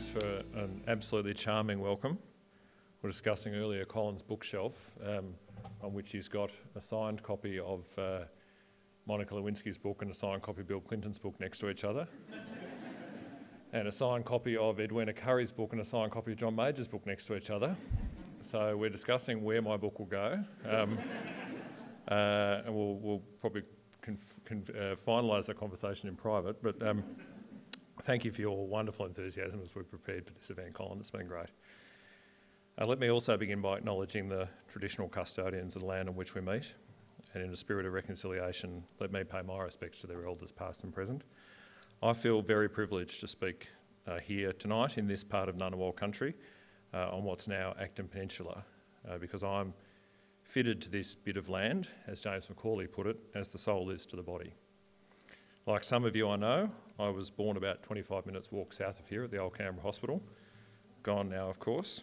Thanks for an absolutely charming welcome. We are discussing earlier Colin's bookshelf, um, on which he's got a signed copy of uh, Monica Lewinsky's book and a signed copy of Bill Clinton's book next to each other, and a signed copy of Edwina Currie's book and a signed copy of John Major's book next to each other. So we're discussing where my book will go, um, uh, and we'll, we'll probably conf- conf- uh, finalise that conversation in private. But um, thank you for your wonderful enthusiasm as we prepared for this event, Colin. It's been great. Uh, let me also begin by acknowledging the traditional custodians of the land on which we meet, and in a spirit of reconciliation, let me pay my respects to their elders, past and present. I feel very privileged to speak uh, here tonight in this part of Ngunnawal country uh, on what's now Acton Peninsula, uh, because I'm fitted to this bit of land, as James McAuley put it, as the soul is to the body. Like some of you I know, I was born about 25 minutes walk south of here at the Old Canberra Hospital. Gone now, of course.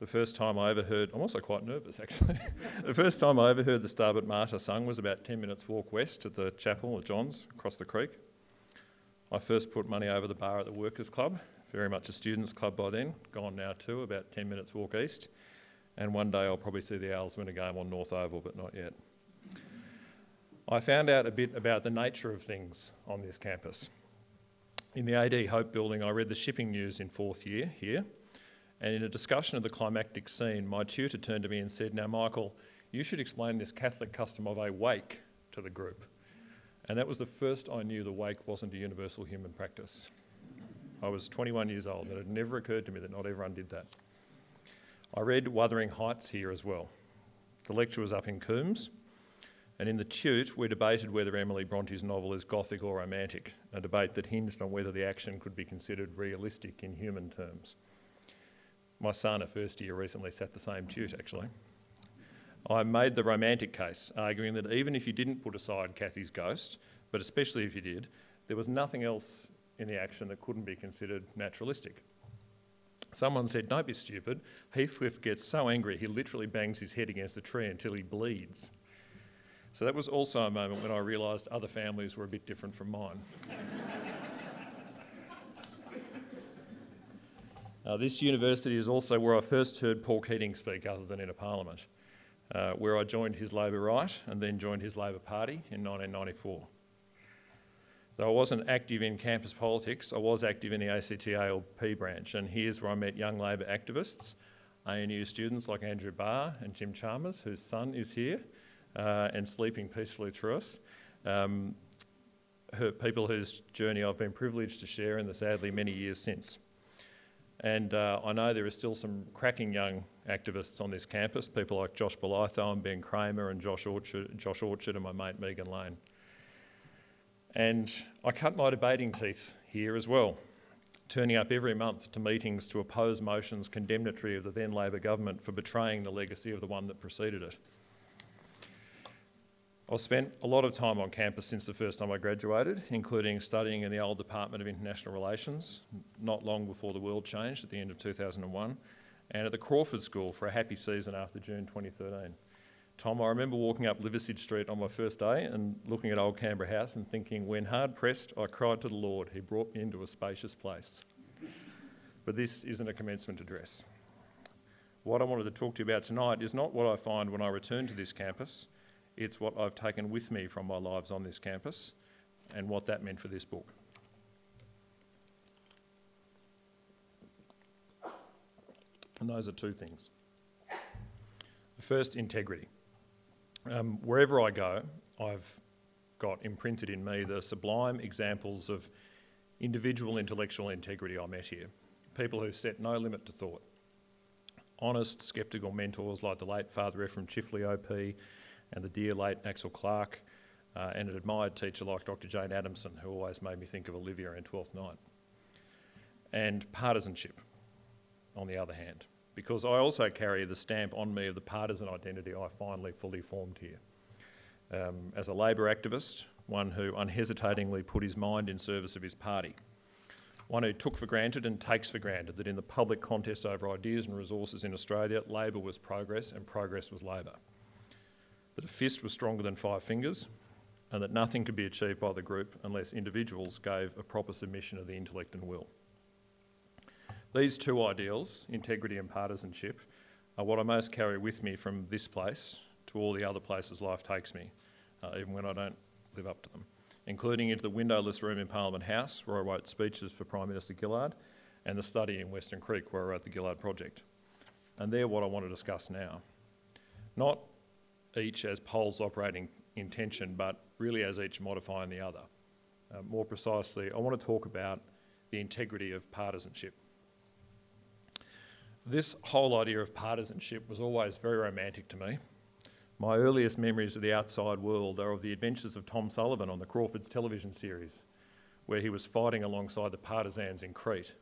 The first time I ever heard, I'm also quite nervous actually. the first time I ever heard the Stabat Mater sung was about 10 minutes walk west at the chapel at John's across the creek. I first put money over the bar at the Workers' Club, very much a students' club by then, gone now too, about 10 minutes walk east. And one day I'll probably see the Owls win a game on North Oval, but not yet. I found out a bit about the nature of things on this campus. In the AD Hope building, I read the shipping news in fourth year here, and in a discussion of the climactic scene, my tutor turned to me and said, Now, Michael, you should explain this Catholic custom of a wake to the group. And that was the first I knew the wake wasn't a universal human practice. I was 21 years old, and it had never occurred to me that not everyone did that. I read Wuthering Heights here as well. The lecture was up in Coombs, and in the Tute, we debated whether Emily Bronte's novel is gothic or romantic, a debate that hinged on whether the action could be considered realistic in human terms. My son, a first year, recently sat the same Tute actually. I made the romantic case, arguing that even if you didn't put aside Cathy's ghost, but especially if you did, there was nothing else in the action that couldn't be considered naturalistic. Someone said, Don't be stupid. Heathcliff gets so angry he literally bangs his head against a tree until he bleeds. So that was also a moment when I realised other families were a bit different from mine. uh, this university is also where I first heard Paul Keating speak, other than in a parliament, uh, where I joined his Labor right and then joined his Labor Party in 1994. Though I wasn't active in campus politics, I was active in the ACT ALP branch, and here's where I met young Labor activists, ANU students like Andrew Barr and Jim Chalmers, whose son is here uh, and sleeping peacefully through us. Um, her, people whose journey I've been privileged to share in the sadly many years since. And uh, I know there are still some cracking young activists on this campus, people like Josh Bolitho and Ben Kramer and Josh Orchard, Josh Orchard and my mate Megan Lane. And I cut my debating teeth here as well, turning up every month to meetings to oppose motions condemnatory of the then Labor government for betraying the legacy of the one that preceded it. I've spent a lot of time on campus since the first time I graduated, including studying in the old Department of International Relations, not long before the world changed at the end of 2001, and at the Crawford School for a happy season after June 2013. Tom, I remember walking up Liversidge Street on my first day and looking at Old Canberra House and thinking, when hard pressed, I cried to the Lord, He brought me into a spacious place. But this isn't a commencement address. What I wanted to talk to you about tonight is not what I find when I return to this campus it's what I've taken with me from my lives on this campus and what that meant for this book. And those are two things. The first, integrity. Um, wherever I go, I've got imprinted in me the sublime examples of individual intellectual integrity I met here. People who set no limit to thought. Honest, sceptical mentors like the late Father Ephraim Chifley OP, and the dear late Axel Clark, uh, and an admired teacher like Dr. Jane Adamson, who always made me think of Olivia in Twelfth Night. And partisanship, on the other hand, because I also carry the stamp on me of the partisan identity I finally fully formed here. Um, as a Labor activist, one who unhesitatingly put his mind in service of his party, one who took for granted and takes for granted that in the public contest over ideas and resources in Australia, Labor was progress and progress was Labor. That a fist was stronger than five fingers, and that nothing could be achieved by the group unless individuals gave a proper submission of the intellect and will. These two ideals, integrity and partisanship, are what I most carry with me from this place to all the other places life takes me, uh, even when I don't live up to them, including into the windowless room in Parliament House, where I wrote speeches for Prime Minister Gillard, and the study in Western Creek, where I wrote the Gillard Project. And they're what I want to discuss now. Not each as poles operating in tension, but really as each modifying the other. Uh, more precisely, I want to talk about the integrity of partisanship. This whole idea of partisanship was always very romantic to me. My earliest memories of the outside world are of the adventures of Tom Sullivan on the Crawfords television series, where he was fighting alongside the partisans in Crete.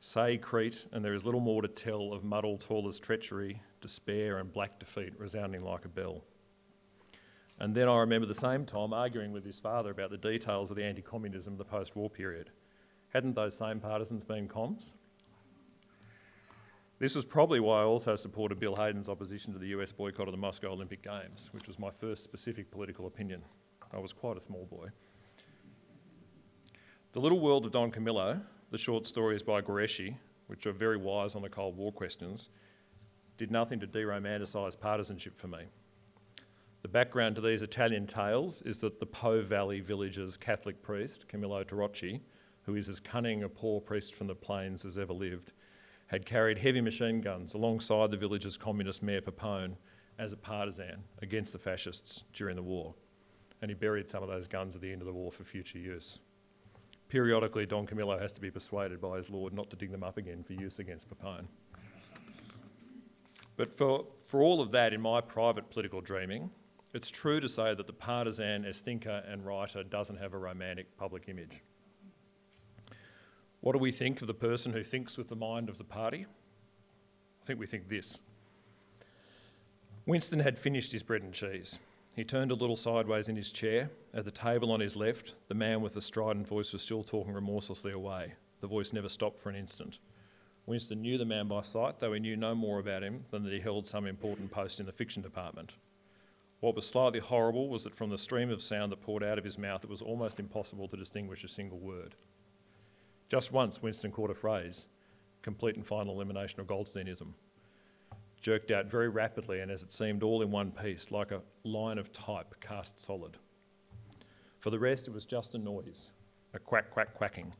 Say Crete, and there is little more to tell of Muddle Tawler's treachery, despair, and black defeat resounding like a bell. And then I remember the same Tom arguing with his father about the details of the anti communism of the post war period. Hadn't those same partisans been comms? This was probably why I also supported Bill Hayden's opposition to the US boycott of the Moscow Olympic Games, which was my first specific political opinion. I was quite a small boy. The Little World of Don Camillo, the short stories by Guareschi, which are very wise on the Cold War questions, did nothing to de romanticise partisanship for me. The background to these Italian tales is that the Po Valley village's Catholic priest, Camillo Tarocci, who is as cunning a poor priest from the plains as ever lived, had carried heavy machine guns alongside the village's communist mayor Peppone as a partisan against the fascists during the war. And he buried some of those guns at the end of the war for future use. Periodically, Don Camillo has to be persuaded by his lord not to dig them up again for use against Peppone. But for, for all of that, in my private political dreaming, it's true to say that the partisan as thinker and writer doesn't have a romantic public image. What do we think of the person who thinks with the mind of the party? I think we think this. Winston had finished his bread and cheese. He turned a little sideways in his chair. At the table on his left, the man with the strident voice was still talking remorselessly away. The voice never stopped for an instant. Winston knew the man by sight, though he knew no more about him than that he held some important post in the fiction department. What was slightly horrible was that from the stream of sound that poured out of his mouth, it was almost impossible to distinguish a single word. Just once, Winston caught a phrase complete and final elimination of Goldsteinism. Jerked out very rapidly and as it seemed all in one piece, like a line of type cast solid. For the rest, it was just a noise, a quack, quack, quacking.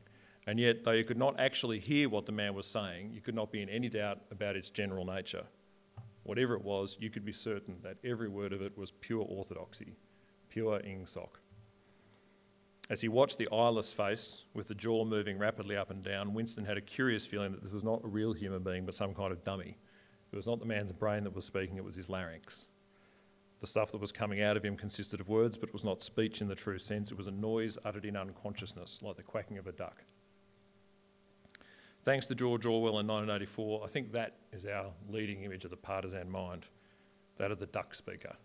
And yet, though you could not actually hear what the man was saying, you could not be in any doubt about its general nature. Whatever it was, you could be certain that every word of it was pure orthodoxy, pure ingsoc. As he watched the eyeless face with the jaw moving rapidly up and down, Winston had a curious feeling that this was not a real human being but some kind of dummy. It was not the man's brain that was speaking, it was his larynx. The stuff that was coming out of him consisted of words, but it was not speech in the true sense. It was a noise uttered in unconsciousness, like the quacking of a duck. Thanks to George Orwell in 1984, I think that is our leading image of the partisan mind, that of the duck speaker.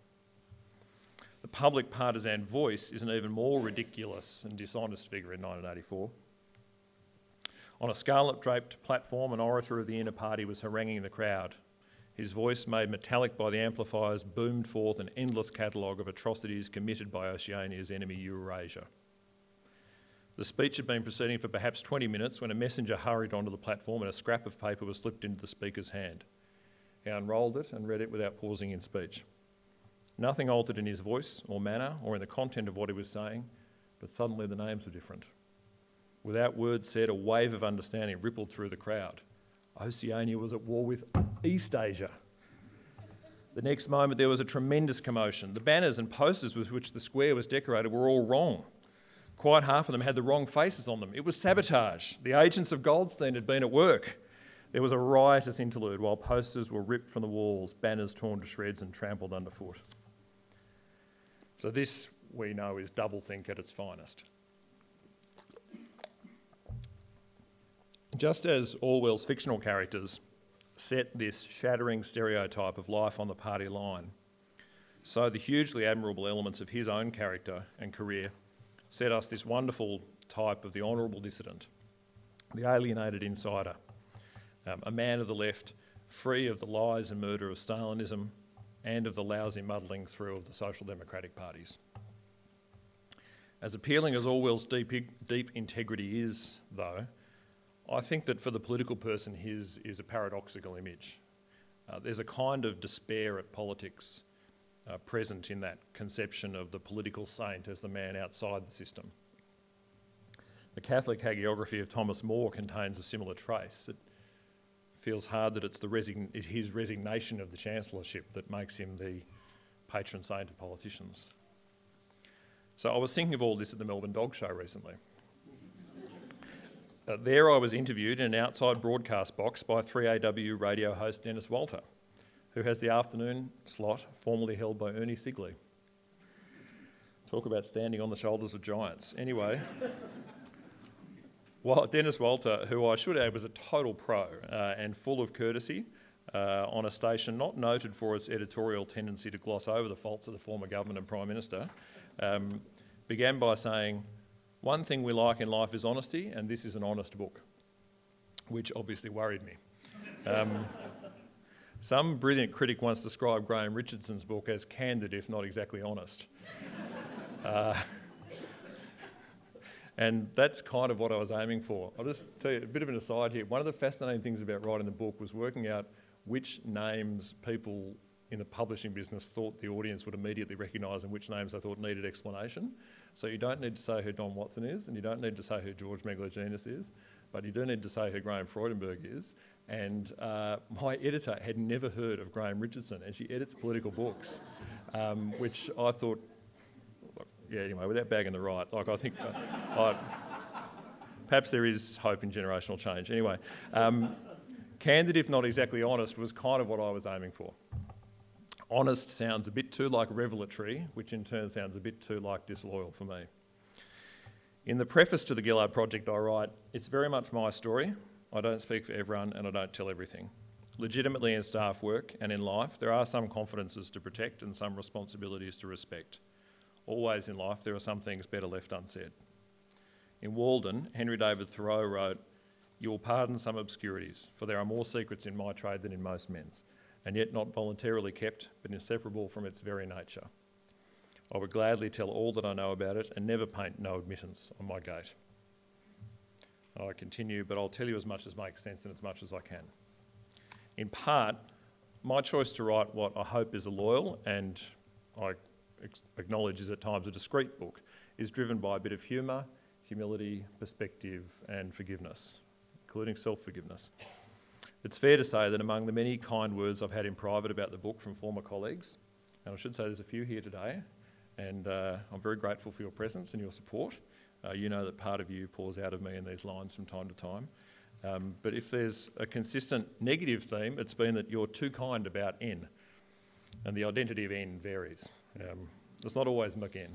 The public partisan voice is an even more ridiculous and dishonest figure in 1984. On a scarlet draped platform, an orator of the inner party was haranguing the crowd. His voice, made metallic by the amplifiers, boomed forth an endless catalogue of atrocities committed by Oceania's enemy, Eurasia. The speech had been proceeding for perhaps 20 minutes when a messenger hurried onto the platform and a scrap of paper was slipped into the speaker's hand. He unrolled it and read it without pausing in speech. Nothing altered in his voice or manner or in the content of what he was saying, but suddenly the names were different. Without words said, a wave of understanding rippled through the crowd. Oceania was at war with Eastasia. The next moment, there was a tremendous commotion. The banners and posters with which the square was decorated were all wrong. Quite half of them had the wrong faces on them. It was sabotage. The agents of Goldstein had been at work. There was a riotous interlude while posters were ripped from the walls, banners torn to shreds and trampled underfoot. So, this we know is doublethink at its finest. Just as Orwell's fictional characters set this shattering stereotype of life on the party line, so the hugely admirable elements of his own character and career set us this wonderful type of the honourable dissident, the alienated insider, um, a man of the left, free of the lies and murder of Stalinism and of the lousy muddling through of the social democratic parties. As appealing as Orwell's deep, deep integrity is, though, I think that for the political person, his is a paradoxical image. Uh, there's a kind of despair at politics uh, present in that conception of the political saint as the man outside the system. The Catholic hagiography of Thomas More contains a similar trace. It feels hard that it's resign- it's his resignation of the chancellorship that makes him the patron saint of politicians. So I was thinking of all this at the Melbourne Dog Show recently. Uh, there I was interviewed in an outside broadcast box by 3AW radio host Denis Walter, who has the afternoon slot formerly held by Ernie Sigley. Talk about standing on the shoulders of giants. Anyway, well, Denis Walter, who I should add was a total pro uh, and full of courtesy uh, on a station not noted for its editorial tendency to gloss over the faults of the former government and Prime Minister, um, began by saying, One thing we like in life is honesty, and this is an honest book, which obviously worried me. Um, some brilliant critic once described Graham Richardson's book as candid, if not exactly honest. Uh, and that's kind of what I was aiming for. I'll just tell you a bit of an aside here. One of the fascinating things about writing the book was working out which names people in the publishing business thought the audience would immediately recognise and which names they thought needed explanation. So you don't need to say who Don Watson is, and you don't need to say who George Megalogenis is, but you do need to say who Graham Freudenberg is. And uh, my editor had never heard of Graham Richardson, and she edits political books, um, which I thought yeah, anyway, without bagging the right, like I think, uh, I, perhaps there is hope in generational change. Anyway, um, candid, if not exactly honest, was kind of what I was aiming for. Honest sounds a bit too like revelatory, which in turn sounds a bit too like disloyal for me. In the preface to the Gillard Project, I write, It's very much my story. I don't speak for everyone and I don't tell everything. Legitimately in staff work and in life, there are some confidences to protect and some responsibilities to respect. Always in life, there are some things better left unsaid. In Walden, Henry David Thoreau wrote, You will pardon some obscurities, for there are more secrets in my trade than in most men's, and yet not voluntarily kept, but inseparable from its very nature. I would gladly tell all that I know about it and never paint no admittance on my gate. I continue, but I'll tell you as much as makes sense and as much as I can. In part, my choice to write what I hope is a loyal and I acknowledge is at times a discreet book, is driven by a bit of humour, humility, perspective, and forgiveness, including self forgiveness. It's fair to say that among the many kind words I've had in private about the book from former colleagues, and I should say there's a few here today, and uh, I'm very grateful for your presence and your support. Uh, you know that part of you pours out of me in these lines from time to time. Um, but if there's a consistent negative theme, it's been that you're too kind about N, and the identity of N varies. Um, it's not always McGinn,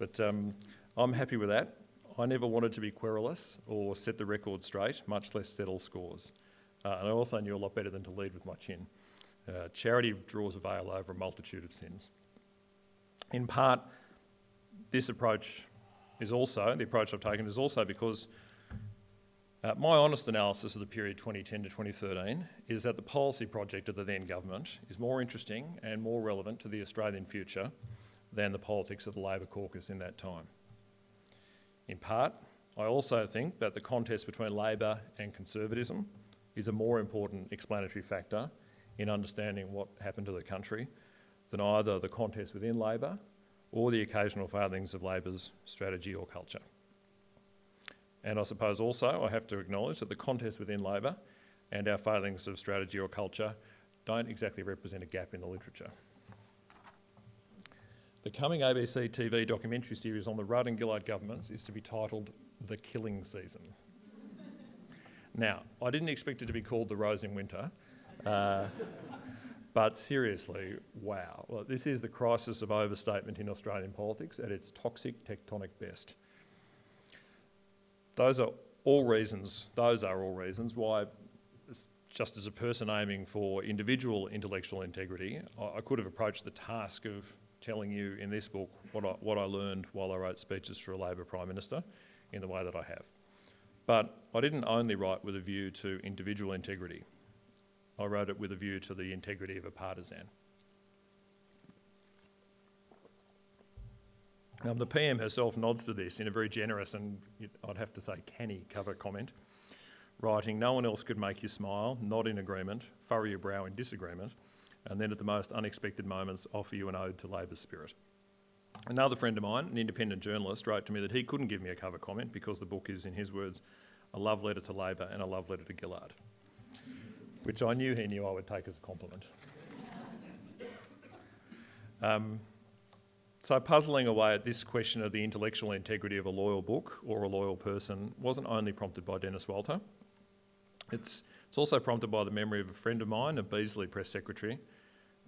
but um, I'm happy with that. I never wanted to be querulous or set the record straight, much less settle scores. Uh, and I also knew a lot better than to lead with my chin. Uh, charity draws a veil over a multitude of sins. In part, this approach is also, the approach I've taken is also because uh, my honest analysis of the period 2010 to 2013 is that the policy project of the then government is more interesting and more relevant to the Australian future than the politics of the Labor caucus in that time. In part, I also think that the contest between Labor and Conservatism is a more important explanatory factor in understanding what happened to the country than either the contest within Labor or the occasional failings of Labor's strategy or culture. And I suppose also I have to acknowledge that the contest within Labor and our failings of strategy or culture don't exactly represent a gap in the literature. The coming ABC TV documentary series on the Rudd and Gillard governments is to be titled The Killing Season. Now, I didn't expect it to be called The Rose in Winter, uh, But seriously, wow. Well, this is the crisis of overstatement in Australian politics at its toxic tectonic best. Those are all reasons, those are all reasons why, just as a person aiming for individual intellectual integrity, I, could have approached the task of telling you in this book what I, what I learned while I wrote speeches for a Labor Prime Minister in the way that I have. But I didn't only write with a view to individual integrity. I wrote it with a view to the integrity of a partisan. The PM herself nods to this in a very generous and I'd have to say canny cover comment, writing, No one else could make you smile, nod in agreement, furrow your brow in disagreement, and then at the most unexpected moments offer you an ode to Labor's spirit. Another friend of mine, an independent journalist, wrote to me that he couldn't give me a cover comment because the book is, in his words, a love letter to Labor and a love letter to Gillard which I knew he knew I would take as a compliment. um, so, puzzling away at this question of the intellectual integrity of a loyal book or a loyal person wasn't only prompted by Denis Walter, it's, it's also prompted by the memory of a friend of mine, a Beazley press secretary,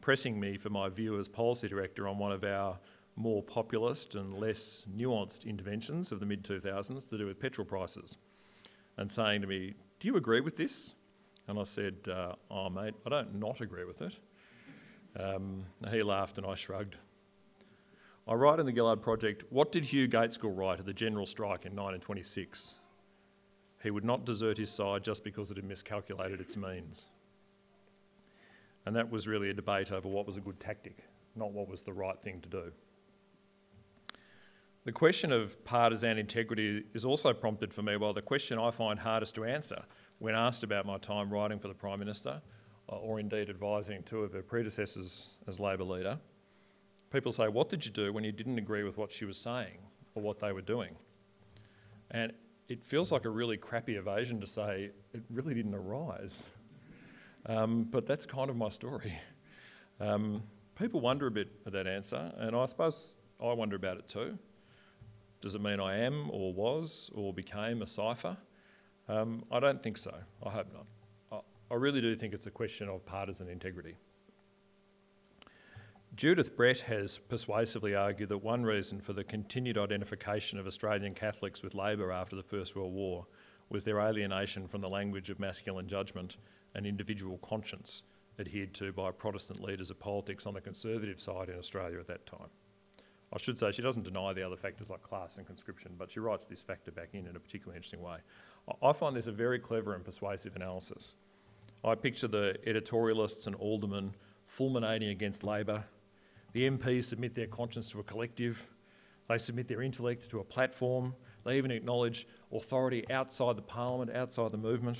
pressing me for my view as policy director on one of our more populist and less nuanced interventions of the mid 2000s to do with petrol prices, and saying to me, Do you agree with this? And I said, uh, Oh, mate, I don't not agree with it. Um, he laughed and I shrugged. I write in the Gillard Project What did Hugh Gaitskell write at the general strike in 1926? He would not desert his side just because it had miscalculated its means. And that was really a debate over what was a good tactic, not what was the right thing to do. The question of partisan integrity is also prompted for me by the question I find hardest to answer when asked about my time writing for the Prime Minister, uh, or indeed advising two of her predecessors as Labor leader, people say, What did you do when you didn't agree with what she was saying or what they were doing? And it feels like a really crappy evasion to say it really didn't arise. Um, but that's kind of my story. Um, people wonder a bit at that answer, and I suppose I wonder about it too. Does it mean I am, or was, or became a cipher? Um, I don't think so. I hope not. I, I really do think it's a question of partisan integrity. Judith Brett has persuasively argued that one reason for the continued identification of Australian Catholics with Labor after the First World War was their alienation from the language of masculine judgment and individual conscience adhered to by Protestant leaders of politics on the conservative side in Australia at that time. I should say she doesn't deny the other factors like class and conscription, but she writes this factor back in in a particularly interesting way. I find this a very clever and persuasive analysis. I picture the editorialists and aldermen fulminating against Labor. The MPs submit their conscience to a collective. They submit their intellect to a platform. They even acknowledge authority outside the parliament, outside the movement.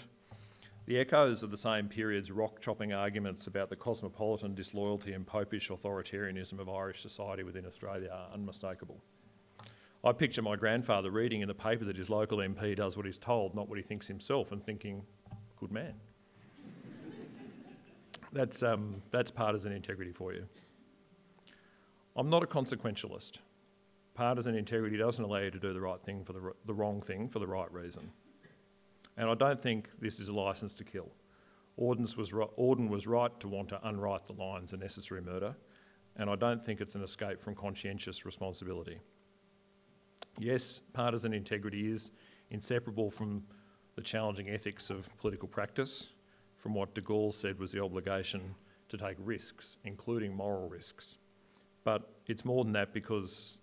The echoes of the same period's rock chopping arguments about the cosmopolitan disloyalty and popish authoritarianism of Irish society within Australia are unmistakable. I picture my grandfather reading in the paper that his local MP does what he's told, not what he thinks himself, and thinking, good man. that's, um, that's partisan integrity for you. I'm not a consequentialist. Partisan integrity doesn't allow you to do the right thing for the, the wrong thing for the right reason. And I don't think this is a licence to kill. Auden was, Auden was right to want to unwrite the lines of necessary murder, and I don't think it's an escape from conscientious responsibility. Yes, partisan integrity is inseparable from the challenging ethics of political practice, from what de Gaulle said was the obligation to take risks, including moral risks. But it's more than that because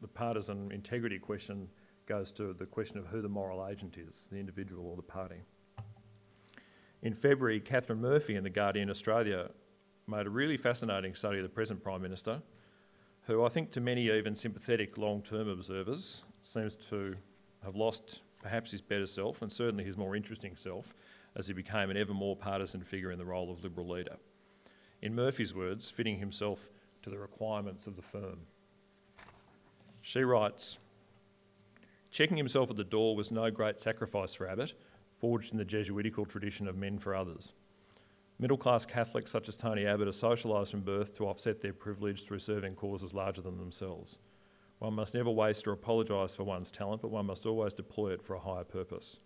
the partisan integrity question goes to the question of who the moral agent is, the individual or the party. In February, Katharine Murphy in The Guardian Australia made a really fascinating study of the present Prime Minister who I think to many even sympathetic long term observers seems to have lost perhaps his better self and certainly his more interesting self as he became an ever more partisan figure in the role of Liberal leader. In Murphy's words, fitting himself to the requirements of the firm. She writes Checking himself at the door was no great sacrifice for Abbott, forged in the Jesuitical tradition of men for others. Middle class Catholics such as Tony Abbott are socialised from birth to offset their privilege through serving causes larger than themselves. One must never waste or apologise for one's talent, but one must always deploy it for a higher purpose.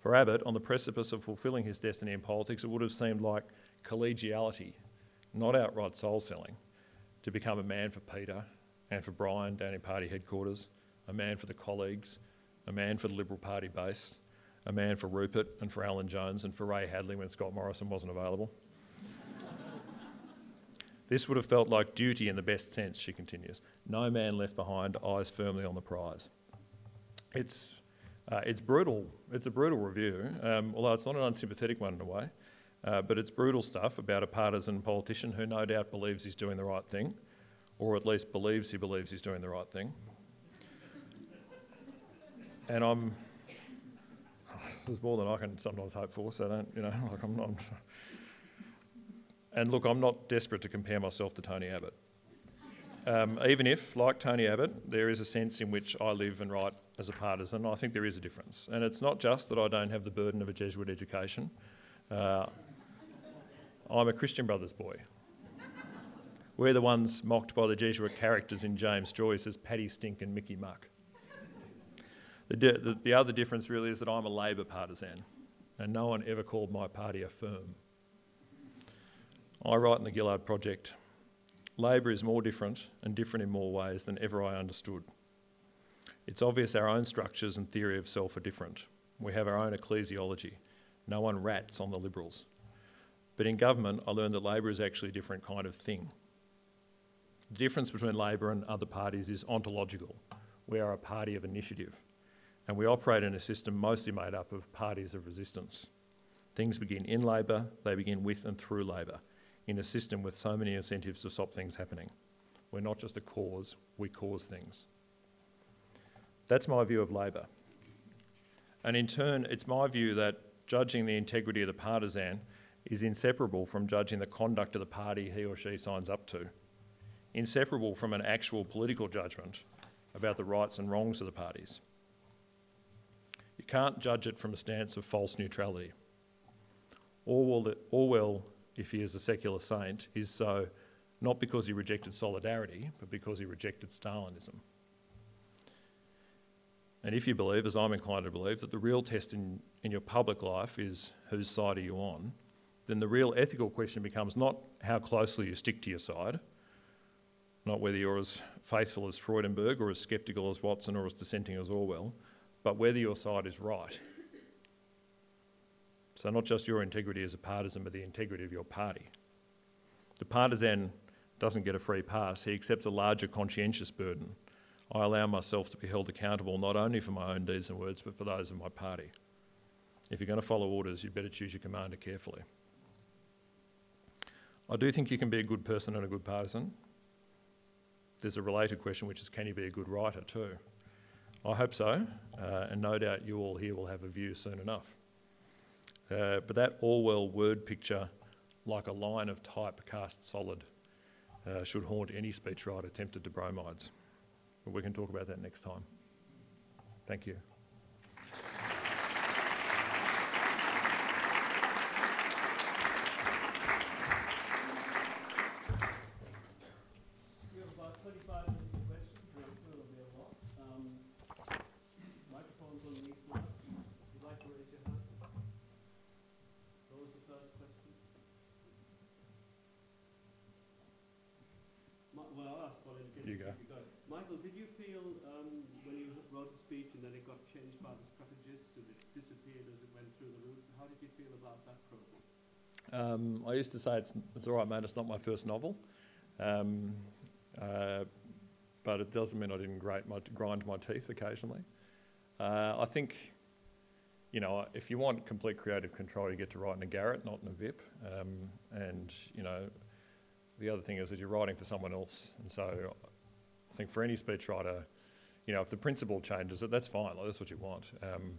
For Abbott, on the precipice of fulfilling his destiny in politics, it would have seemed like collegiality, not outright soul selling, to become a man for Peta and for Brian down in party headquarters, a man for the colleagues, a man for the Liberal Party base, a man for Rupert and for Alan Jones and for Ray Hadley when Scott Morrison wasn't available. this would have felt like duty in the best sense, she continues. No man left behind, eyes firmly on the prize. It's, uh, it's brutal. It's a brutal review, um, although it's not an unsympathetic one in a way. Uh, but it's brutal stuff about a partisan politician who no doubt believes he's doing the right thing, or at least believes he believes he's doing the right thing. And I'm. There's more than I can sometimes hope for, so don't, you know, like I'm not. And look, I'm not desperate to compare myself to Tony Abbott. Um, even if, like Tony Abbott, there is a sense in which I live and write as a partisan, I think there is a difference. And it's not just that I don't have the burden of a Jesuit education. Uh, I'm a Christian Brothers boy. We're the ones mocked by the Jesuit characters in James Joyce as Paddy Stink and Mickey Muck. The, di- the, the other difference really is that I'm a Labor partisan, and no one ever called my party a firm. I write in the Gillard Project Labor is more different and different in more ways than ever I understood. It's obvious our own structures and theory of self are different. We have our own ecclesiology. No one rats on the Liberals. But in government, I learned that Labor is actually a different kind of thing. The difference between Labor and other parties is ontological. We are a party of initiative, and we operate in a system mostly made up of parties of resistance. Things begin in Labor, they begin with and through Labor, in a system with so many incentives to stop things happening. We're not just a cause, we cause things. That's my view of Labor. And in turn, it's my view that judging the integrity of the partisan is inseparable from judging the conduct of the party he or she signs up to, inseparable from an actual political judgment about the rights and wrongs of the parties. You can't judge it from a stance of false neutrality. Orwell, Orwell, if he is a secular saint, is so not because he rejected solidarity, but because he rejected Stalinism. And if you believe, as I'm inclined to believe, that the real test in, in your public life is whose side are you on, then the real ethical question becomes not how closely you stick to your side, not whether you're as faithful as Freudenberg or as sceptical as Watson or as dissenting as Orwell, but whether your side is right. So, not just your integrity as a partisan, but the integrity of your party. The partisan doesn't get a free pass, he accepts a larger conscientious burden. I allow myself to be held accountable not only for my own deeds and words, but for those of my party. If you're going to follow orders, you'd better choose your commander carefully. I do think you can be a good person and a good partisan. There's a related question, which is can you be a good writer too? I hope so, uh, and no doubt you all here will have a view soon enough. Uh, but that Orwell word picture, like a line of type cast solid, uh, should haunt any speechwriter tempted to bromides. But we can talk about that next time. Thank you. Um, when you wrote a speech and then it got changed by the strategist and it disappeared as it went through the route? How did you feel about that process? Um, I used to say it's, it's all right, mate, it's not my first novel. Um, uh, but it doesn't mean I didn't my, grind my teeth occasionally. Uh, I think, you know, if you want complete creative control, you get to write in a garret, not in a VIP. Um, and, you know, the other thing is that you're writing for someone else. And so I think for any speechwriter, you know, if the principle changes it, that's fine. Like, that's what you want. Um,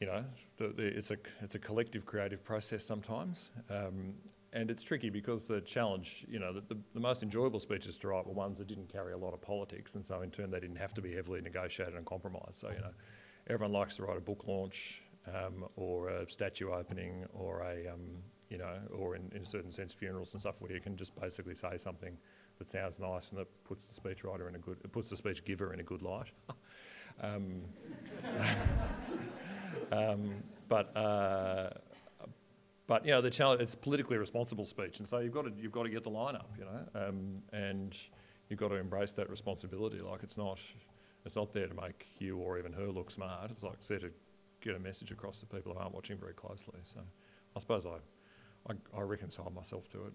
you know, the, the, it's a it's a collective creative process sometimes, um, and it's tricky because the challenge, you know, the, the, most enjoyable speeches to write were ones that didn't carry a lot of politics, and so in turn they didn't have to be heavily negotiated and compromised. So you know, everyone likes to write a book launch um, or a statue opening or a um, you know, or in, in a certain sense funerals and stuff where you can just basically say something that sounds nice and that puts the speechwriter in a good, it puts the speech giver in a good light. Um, um, but uh, but you know the challenge it's politically responsible speech, and so you've got to you've got to get the line up, you know, um, and you've got to embrace that responsibility. Like it's not it's not there to make you or even her look smart. It's like there to get a message across to people who aren't watching very closely. So I suppose I I, I reconcile myself to it.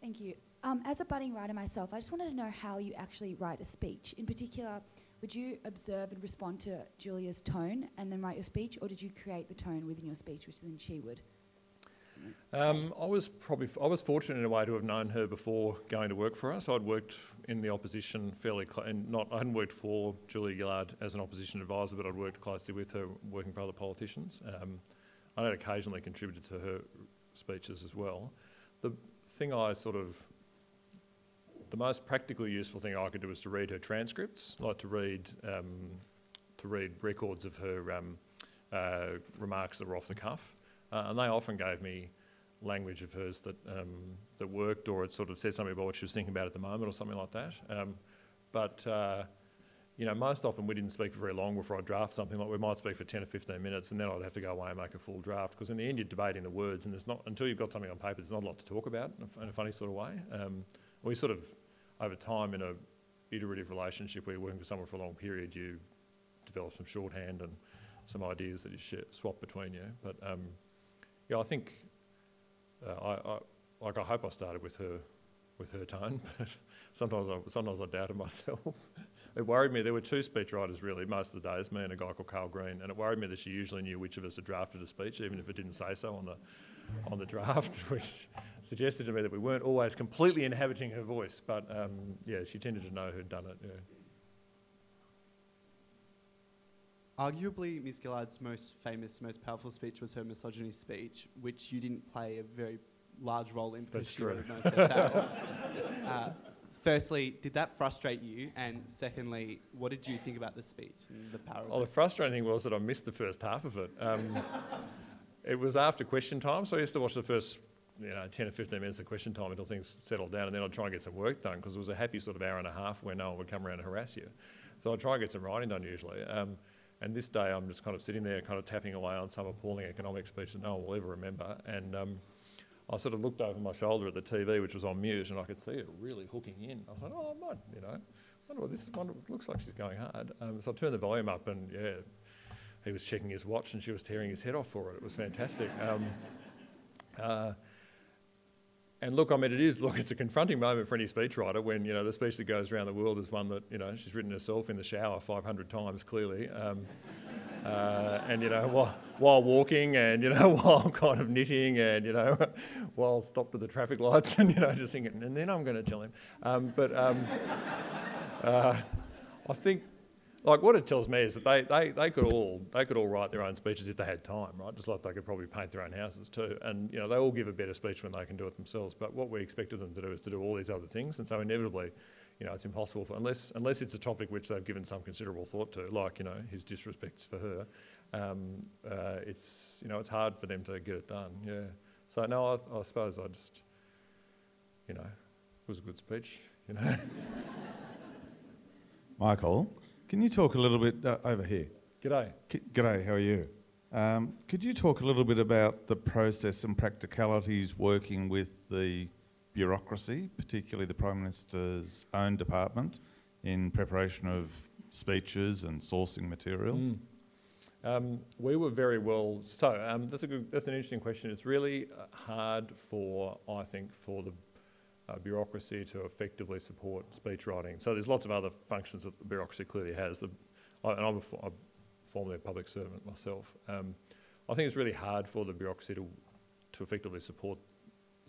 Thank you. Um, as a budding writer myself, I just wanted to know how you actually write a speech. In particular, would you observe and respond to Julia's tone and then write your speech, or did you create the tone within your speech, which then she would? Um, I was probably I was fortunate in a way to have known her before going to work for us. I'd worked in the opposition fairly, cl- and not I hadn't worked for Julia Gillard as an opposition advisor, but I'd worked closely with her, working for other politicians. Um, I had occasionally contributed to her speeches as well. The thing I sort of the most practically useful thing I could do was to read her transcripts, like to read um, to read records of her um, uh, remarks that were off the cuff, uh, and they often gave me language of hers that um, that worked, or it sort of said something about what she was thinking about at the moment, or something like that. Um, but uh, you know, most often we didn't speak for very long before I draft something. Like we might speak for ten or fifteen minutes, and then I'd have to go away and make a full draft. Because in the end, you're debating the words, and there's not until you've got something on paper. There's not a lot to talk about in a, funny sort of way. Um, we sort of over time in a iterative relationship where you're working with someone for a long period, you develop some shorthand and some ideas that you swap between you. But um, yeah, I think uh, I, I, like I hope I started with her with her tone, but sometimes I, sometimes I doubted myself. it worried me. There were two speechwriters really most of the days, me and a guy called Carl Green, and it worried me that she usually knew which of us had drafted a speech, even if it didn't say so on the on the draft, which suggested to me that we weren't always completely inhabiting her voice. But um, yeah, she tended to know who'd done it. Yeah. Arguably, Ms. Gillard's most famous, most powerful speech was her misogyny speech, which you didn't play a very large role in because That's she true. herself. uh, firstly, did that frustrate you? And secondly, what did you think about the speech and the power Oh, of the frustrating thing was that I missed the first half of it. Um, it was after question time, so I used to watch the first, you know, 10 or 15 minutes of question time until things settled down, and then I'd try and get some work done because it was a happy sort of hour and a half where no one would come around and harass you. So I'd try and get some writing done usually. Um, and this day I'm just kind of sitting there, kind of tapping away on some appalling economic speech that no one will ever remember. And um, I sort of looked over my shoulder at the TV, which was on mute, and I could see it really hooking in. I thought, oh, might, you know, I wonder what this is. Wonder, looks like she's going hard. Um, so I turned the volume up, and yeah, he was checking his watch, and she was tearing his head off for it. It was fantastic. Um, uh, and look, I mean, it is, look, it's a confronting moment for any speechwriter when, you know, the speech that goes around the world is one that, you know, she's written herself in the shower 500 times, clearly. Um, uh, and, you know, while, while walking and, you know, while kind of knitting and, you know, while stopped at the traffic lights and, you know, just thinking, and then I'm going to tell him. Um, but um, uh, I think like what it tells me is that they, they, they could all they could all write their own speeches if they had time, right? Just like they could probably paint their own houses too. And you know, they all give a better speech when they can do it themselves. But what we expected them to do is to do all these other things, and so inevitably, you know, it's impossible for unless unless it's a topic which they've given some considerable thought to, like you know his disrespects for her. Um, uh, it's you know it's hard for them to get it done. Yeah. So no, I, I suppose I just you know it was a good speech. You know. Michael, can you talk a little bit uh, over here? G'day. K- G'day, how are you? Um, could you talk a little bit about the process and practicalities working with the bureaucracy, particularly the Prime Minister's own department, in preparation of speeches and sourcing material? Mm. Um, we were very well. So um, that's a good, that's an interesting question. It's really uh, hard for I think for the uh, bureaucracy to effectively support speech writing. So there's lots of other functions that the bureaucracy clearly has. The, I, and I'm, a, I'm formerly a public servant myself. Um, I think it's really hard for the bureaucracy to to effectively support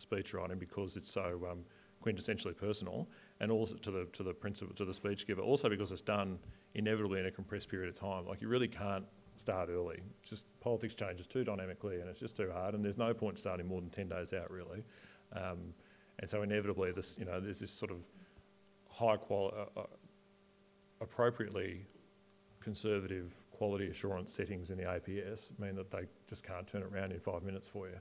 speech writing because it's so um, quintessentially personal, and also to the to the principal to the speech giver. Also because it's done inevitably in a compressed period of time. Like you really can't start early. Just politics changes too dynamically, and it's just too hard. And there's no point starting more than ten days out, really. Um, and so inevitably, this you know, there's this sort of high quality, uh, uh, appropriately conservative quality assurance settings in the APS mean that they just can't turn it around in five minutes for you.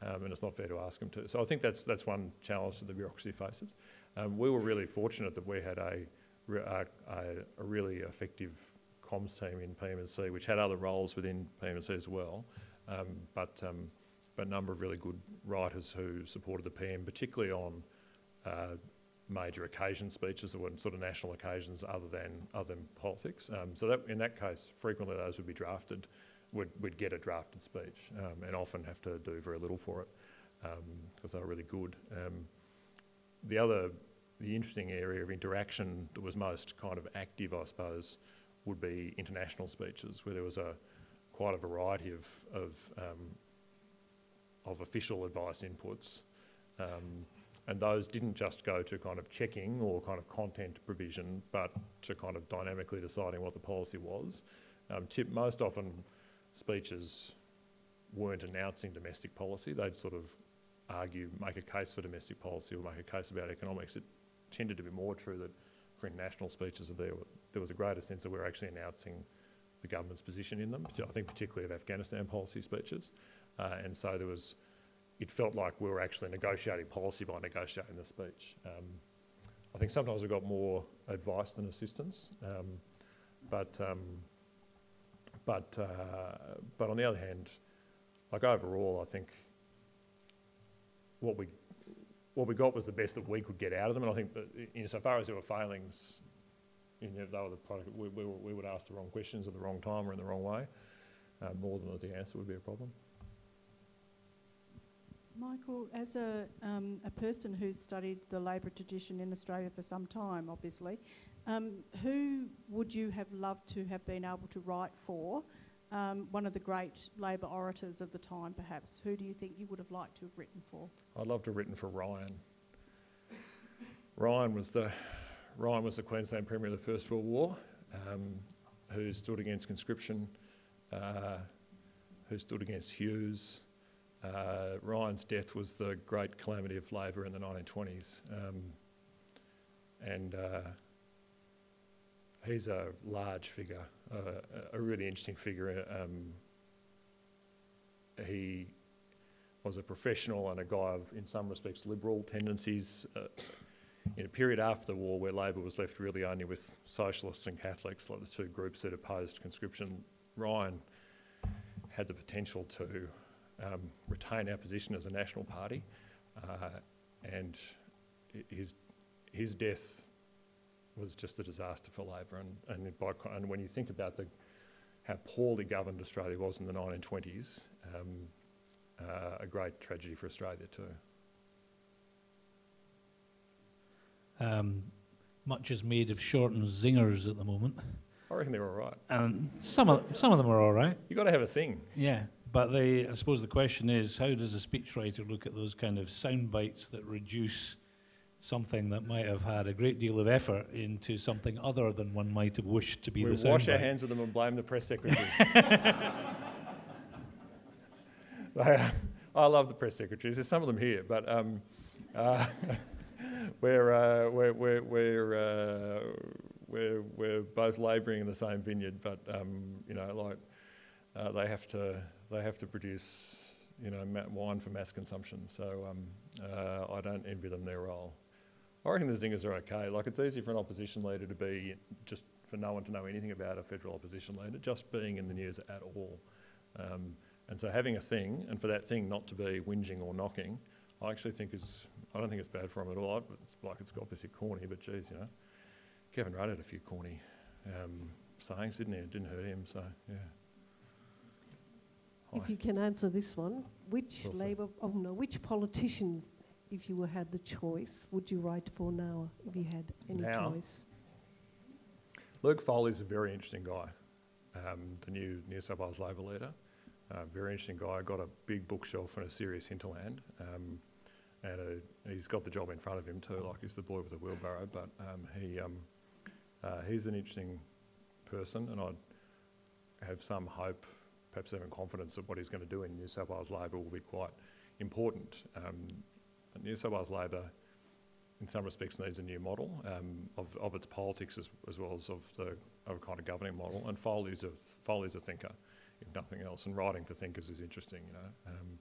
Um, and it's not fair to ask them to. So I think that's that's one challenge that the bureaucracy faces. Um, we were really fortunate that we had a a, a, really effective comms team in PMC, which had other roles within PMC as well, um, but um, but a number of really good writers who supported the PM, particularly on uh, major occasion speeches or sort of national occasions other than other than politics. Um, so that in that case, frequently those would be drafted, would would get a drafted speech, um, and often have to do very little for it because um, they were really good. Um, the other, the interesting area of interaction that was most kind of active, I suppose, would be international speeches, where there was a quite a variety of of um, of official advice inputs. And those didn't just go to kind of checking or kind of content provision, but to kind of dynamically deciding what the policy was. Um, tip, most often, speeches weren't announcing domestic policy. They'd sort of argue, make a case for domestic policy or make a case about economics. It tended to be more true that for international speeches, there, there was a greater sense that we were actually announcing the government's position in them. I think particularly of Afghanistan policy speeches, uh, and so there was it felt like we were actually negotiating policy by negotiating the speech. Um, I think sometimes we got more advice than assistance, um, but um, but uh, but on the other hand, like overall, I think what we what we got was the best that we could get out of them, and I think insofar as there were failings, you know, they were the product. We, we, we would ask the wrong questions at the wrong time or in the wrong way, uh, more than the answer would be a problem. Michael, as a, um, a person who's studied the Labor tradition in Australia for some time, obviously, um, who would you have loved to have been able to write for? Um, one of the great Labor orators of the time, perhaps. Who do you think you would have liked to have written for? I'd love to have written for Ryan. Ryan was the Ryan was the Queensland Premier of the First World War, um, who stood against conscription, uh, who stood against Hughes, uh, Ryan's death was the great calamity of Labor in the 1920s. Um, and uh, he's a large figure, uh, a really interesting figure. Um, he was a professional and a guy of, in some respects, liberal tendencies. Uh, in a period after the war where Labor was left really only with socialists and Catholics, like the two groups that opposed conscription, Ryan had the potential to um, retain our position as a national party. Uh, and his, his death was just a disaster for Labor. And, and, by, and when you think about the, how poorly governed Australia was in the 1920s, um, uh, a great tragedy for Australia too. Um, much is made of shortened zingers at the moment. I reckon they're all right. And some of, some of them are all right. You've got to have a thing. Yeah. But they, I suppose the question is, how does a speechwriter look at those kind of sound bites that reduce something that might have had a great deal of effort into something other than one might have wished to be we the wash our hands of them and blame the press secretaries. I love the press secretaries. There's some of them here, but um, uh, we're, uh, we're, we're, we're, uh, we're, we're both labouring in the same vineyard, but um, you know, like uh, they have to they have to produce, you know, wine for mass consumption. So um, uh, I don't envy them their role. I reckon the zingers are okay. Like it's easy for an opposition leader to be just for no one to know anything about a federal opposition leader, just being in the news at all. Um, and so having a thing, and for that thing not to be whinging or knocking, I actually think is, I don't think it's bad for him at all. It's like it's obviously corny, but geez, you know, Kevin Rudd had a few corny um, sayings, didn't he? It didn't hurt him, so yeah. If you can answer this one, which. Labor, oh no, which politician, if you were, had the choice, would you write for now, if you had any Now? choice? Luke Foley's a very interesting guy, um, the new New South Wales Labor leader. Uh, very interesting guy. Got a big bookshelf and a serious hinterland, um, and a, he's got the job in front of him too. Like he's the boy with the wheelbarrow, but um, he um, uh, he's an interesting person, and I'd have some hope, perhaps even confidence that what he's going to do in New South Wales Labor will be quite important. Um, New South Wales Labor in some respects needs a new model um, of, of its politics as, as well as of the of a kind of governing model. And Foley's a Foley's a thinker, if nothing else. And writing for thinkers is interesting. You know, um,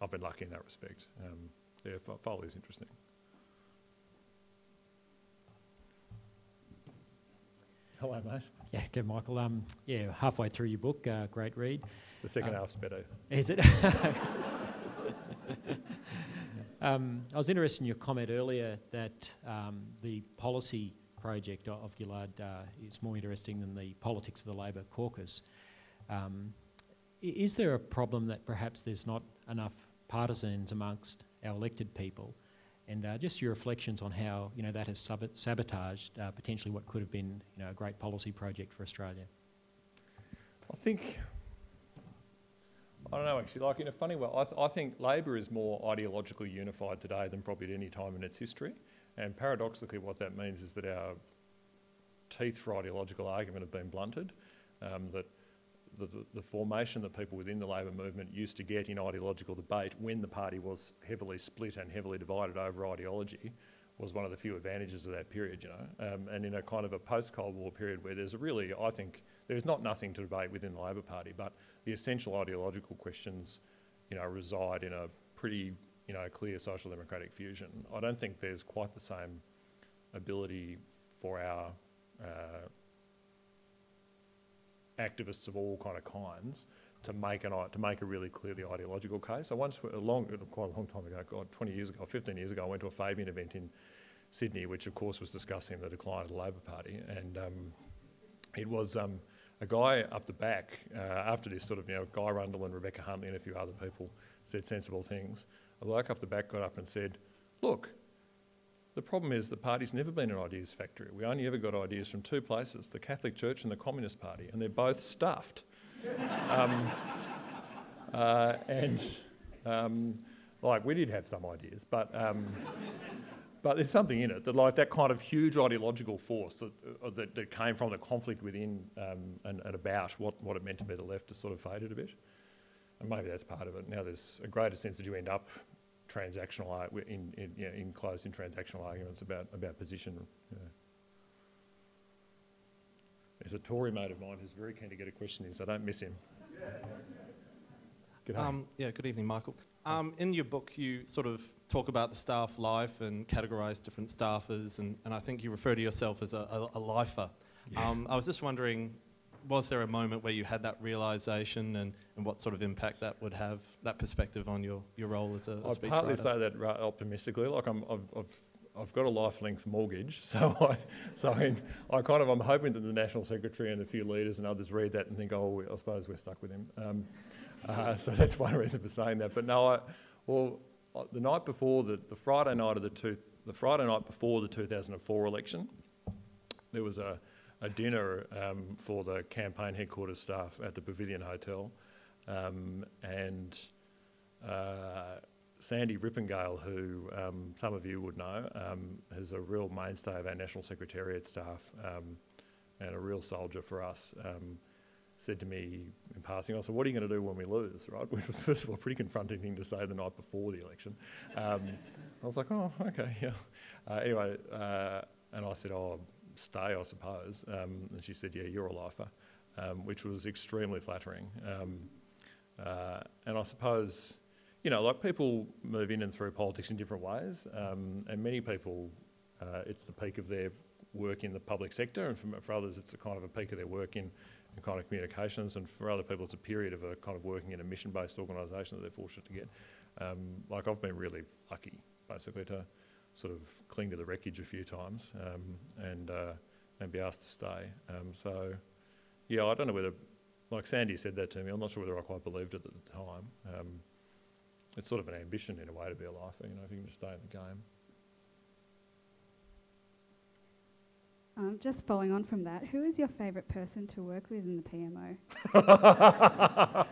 I've been lucky in that respect. Um, yeah, Fo- Foley's interesting. Hello, mate. Yeah, good, Michael. Um, yeah, halfway through your book, uh, great read. The second Um, half's better. Is it? um, I was interested in your comment earlier that um, the policy project of Gillard uh, is more interesting than the politics of the Labor caucus. Um, is there a problem that perhaps there's not enough partisans amongst our elected people? And uh, just your reflections on how you know that has sab- sabotaged uh, potentially what could have been you know a great policy project for Australia. I think, I don't know actually, like in a funny way, I, th- I think Labor is more ideologically unified today than probably at any time in its history. And paradoxically, what that means is that our teeth for ideological argument have been blunted. Um, that the, the, the formation that people within the Labor movement used to get in ideological debate when the party was heavily split and heavily divided over ideology was one of the few advantages of that period, you know. Um, and in a kind of a post-Cold War period where there's a really, I think, there's not nothing to debate within the Labor Party, but the essential ideological questions, you know, reside in a pretty, you know, clear social democratic fusion. I don't think there's quite the same ability for our uh, activists of all kind of kinds to make an to make a really clearly ideological case. I once, a long, quite a long time ago, God, 20 years ago, 15 years ago, I went to a Fabian event in Sydney, which of course was discussing the decline of the Labor Party, and um, it was um, a guy up the back uh, after this sort of you know Guy Rundle and Rebecca Huntley and a few other people said sensible things. A bloke up the back got up and said, "Look, the problem is the party's never been an ideas factory. We only ever got ideas from two places: the Catholic Church and the Communist Party, and they're both stuffed." um, uh, and um, like we did have some ideas, but. Um, but there's something in it that, like that kind of huge ideological force that, uh, that, that came from the conflict within um, and, and about what, what it meant to be the left has sort of faded a bit. And maybe that's part of it. Now there's a greater sense that you end up transactional in, in, you know, enclosed in transactional arguments about, about position. You know. There's a Tory mate of mine who's very keen to get a question in, so don't miss him. G'day. Um, yeah, good evening, Michael. Um, in your book, you sort of talk about the staff life and categorise different staffers, and, and I think you refer to yourself as a, a, a lifer. Um, I was just wondering, was there a moment where you had that realisation and, and what sort of impact that would have, that perspective on your, your role as a, a I speechwriter? partly say that ra- optimistically. Like I'm, I've, I've, I've got a life length mortgage, so I, so I, I kind of I'm hoping that the national secretary and a few leaders and others read that and think, oh, we- I suppose we're stuck with him. Um, uh, so that's one reason for saying that. But no, I, well, the night before the, the Friday night of the two, the Friday night before the 2004 election, there was a, a dinner um, for the campaign headquarters staff at the Pavilion Hotel, um, and uh, Sandy Rippengale, who um, some of you would know, um, is a real mainstay of our National Secretariat staff um, and a real soldier for us, um, said to me in passing, I said, what are you going to do when we lose, right? Which was, first of all, pretty confronting thing to say the night before the election. Um, I was like, oh, okay, yeah. Uh, anyway, uh, and I said, oh, stay, I suppose. Um, and she said, yeah, you're a lifer, um, which was extremely flattering. Um, uh, and I suppose, you know, like people move in and through politics in different ways, um, and many people, uh, it's the peak of their work in the public sector, and for, for others, it's a kind of a peak of their work in, in kind of communications, and for other people, it's a period of a kind of working in a mission-based organisation that they're fortunate to get. Um, like I've been really lucky, basically, to sort of cling to the wreckage a few times um, and uh, and be asked to stay. Um, so, yeah, I don't know whether, like Sandy said that to me, I'm not sure whether I quite believed it at the time. Um, it's sort of an ambition in a way to be a lifer, you know, if you can just stay in the game. Um, just following on from that, who is your favourite person to work with in the PMO?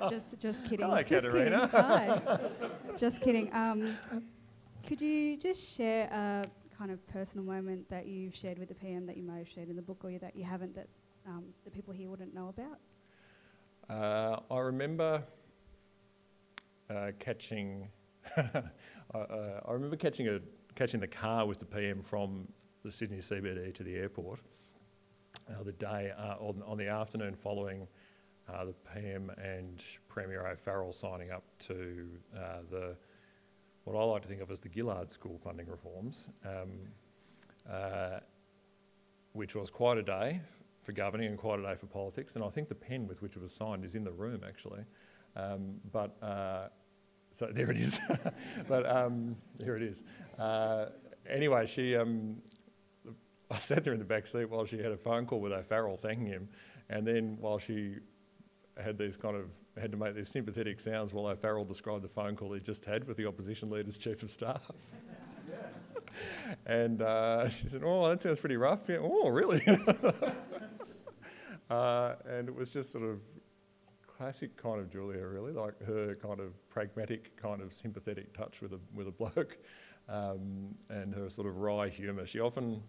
just, just kidding. Hello, just Katerina. kidding. Hi. just kidding. Um, could you just share a kind of personal moment that you've shared with the PM that you may have shared in the book, or that you haven't that um, the people here wouldn't know about? Uh, I remember uh, catching. I, uh, I remember catching a catching the car with the PM from the Sydney CBD to the airport. Uh, the day uh, on, on the afternoon following uh, the PM and Premier O'Farrell signing up to uh, the what I like to think of as the Gillard School funding reforms, um, which was quite a day for governing and quite a day for politics. And I think the pen with which it was signed is in the room actually. Um, but uh, so there it is. but um, here it is. Uh, anyway, she. Um, I sat there in the back seat while she had a phone call with O'Farrell thanking him, and then while she had these kind of had to make these sympathetic sounds while O'Farrell described the phone call he just had with the opposition leader's chief of staff. and uh, she said, "Oh, that sounds pretty rough." Yeah. Oh, really? uh, and it was just sort of classic kind of Julia, really, like her kind of pragmatic, kind of sympathetic touch with a with a bloke, um, and her sort of wry humour. She often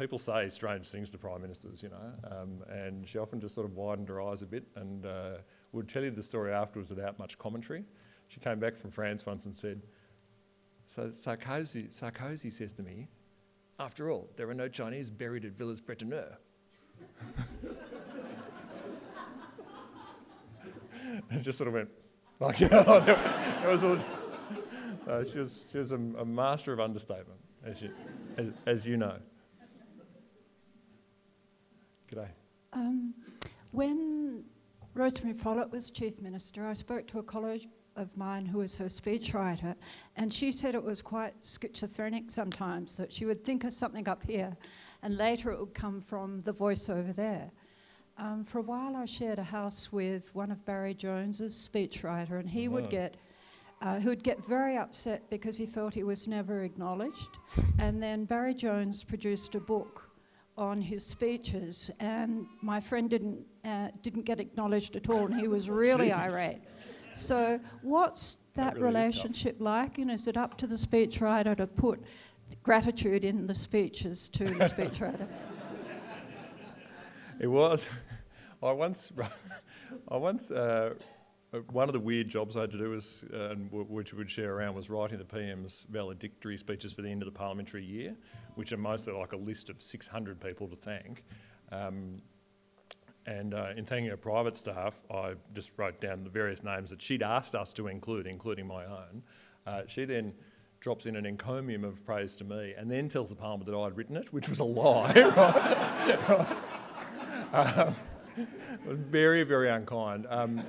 people say strange things to prime ministers, you know, um, and she often just sort of widened her eyes a bit and uh, would tell you the story afterwards without much commentary. She came back from France once and said, "So Sarkozy, Sarkozy says to me, after all, there are no Chinese buried at Villers-Bretonneux." and just sort of went like, you know, it was, uh, she was she was a, a master of understatement, as you, as, as you know. G'day. Um, when Rosemary Follett was Chief Minister, I spoke to a colleague of mine who was her speechwriter, and she said it was quite schizophrenic sometimes, that she would think of something up here, and later it would come from the voice over there. Um, for a while, I shared a house with one of Barry Jones's speechwriter, and he would Oh. get. Uh, who would get very upset because he felt he was never acknowledged. And then Barry Jones produced a book on his speeches, and my friend didn't uh, didn't get acknowledged at all, and he was really irate. So, what's that, That really relationship like? And is it up to the speechwriter to put gratitude in the speeches to the speechwriter? It was. I once, I once, uh, uh, one of the weird jobs I had to do was, uh, and w- which we would share around, was writing the PM's valedictory speeches for the end of the parliamentary year, which are mostly like a list of 600 people to thank. Um, and uh, in thanking her private staff, I just wrote down the various names that she'd asked us to include, including my own. Uh, she then drops in an encomium of praise to me and then tells the Parliament that I'd written it, which was a lie. right? Um, very, very unkind. Um,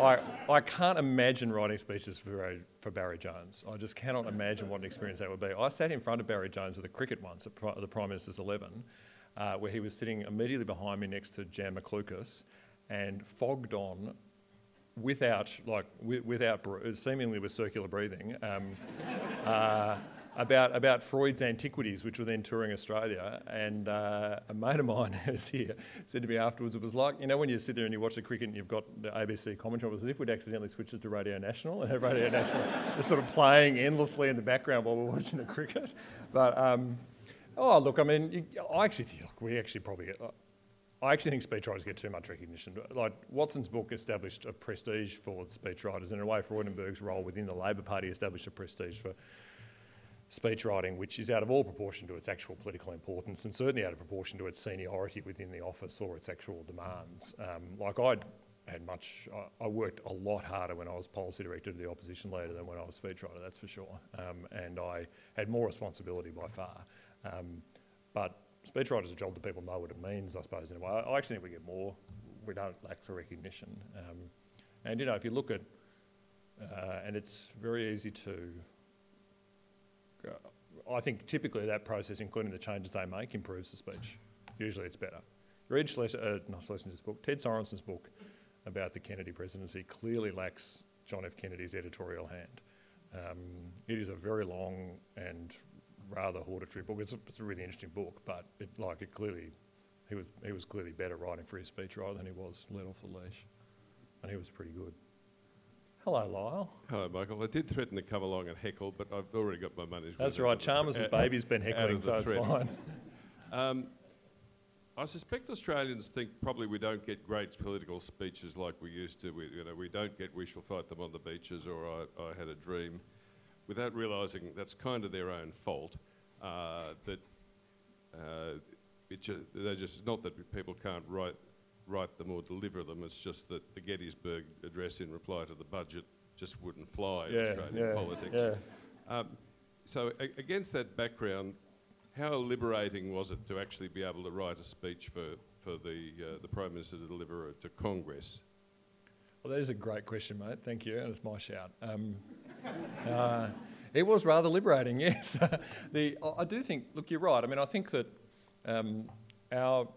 I, I can't imagine writing speeches for Barry, for Barry Jones. I just cannot imagine what an experience that would be. I sat in front of Barry Jones at the cricket once at Pri- the Prime Minister's 11, uh, where he was sitting immediately behind me next to Jan McLucas and fogged on without, like, wi- without, seemingly with circular breathing, um, uh, about, about Freud's Antiquities, which were then touring Australia. And uh, a mate of mine who's here said to me afterwards, it was like, you know, when you sit there and you watch the cricket and you've got the ABC commentary, it was as if we'd accidentally switched it to Radio National and Radio National just sort of playing endlessly in the background while we're watching the cricket. But, um, oh, look, I mean, you, I actually think look, we actually probably get. I actually think speechwriters get too much recognition. Like Watson's book established a prestige for speechwriters, and in a way, Freudenberg's role within the Labor Party established a prestige for speechwriting, which is out of all proportion to its actual political importance, and certainly out of proportion to its seniority within the office or its actual demands. Um, like I had much, I, I worked a lot harder when I was policy director to the opposition leader than when I was speechwriter. That's for sure, um, and I had more responsibility by far. Um, but is a job that people know what it means, I suppose. In a way, I I actually think we get more. We don't lack for recognition, um, and you know, if you look at, uh, and it's very easy to. I think typically that process, including the changes they make, improves the speech. Usually, it's better. Read Schles- uh, not Schlesinger's book, Ted Sorensen's book about the Kennedy presidency clearly lacks John F. Kennedy's editorial hand. Um, it is a very long and rather hortatory book. It's a, it's a really interesting book, but it, like it clearly, he was he was clearly better writing for his speech rather than he was let off the leash, and he was pretty good. Hello, Lyle. Hello, Michael. I did threaten to come along and heckle, but I've already got my money's worth. That's right. Chalmers' baby's been heckling, so it's fine. Um, I suspect Australians think probably we don't get great political speeches like we used to. We, you know, we don't get "We shall fight them on the beaches" or "I, I had a dream," without realising that's kind of their own fault. Uh, that uh, it ju- they're just it's not that people can't write write them or deliver them. It's just that the Gettysburg Address in reply to the budget just wouldn't fly in Australian yeah, politics. yeah. Um, so a- against that background, how liberating was it to actually be able to write a speech for, for the, uh, the Prime Minister to deliver to Congress? Well, that is a great question, mate. Thank you, and it's my shout. Um, uh, it was rather liberating, yes. the, I do think, look, you're right. I mean, I think that um, our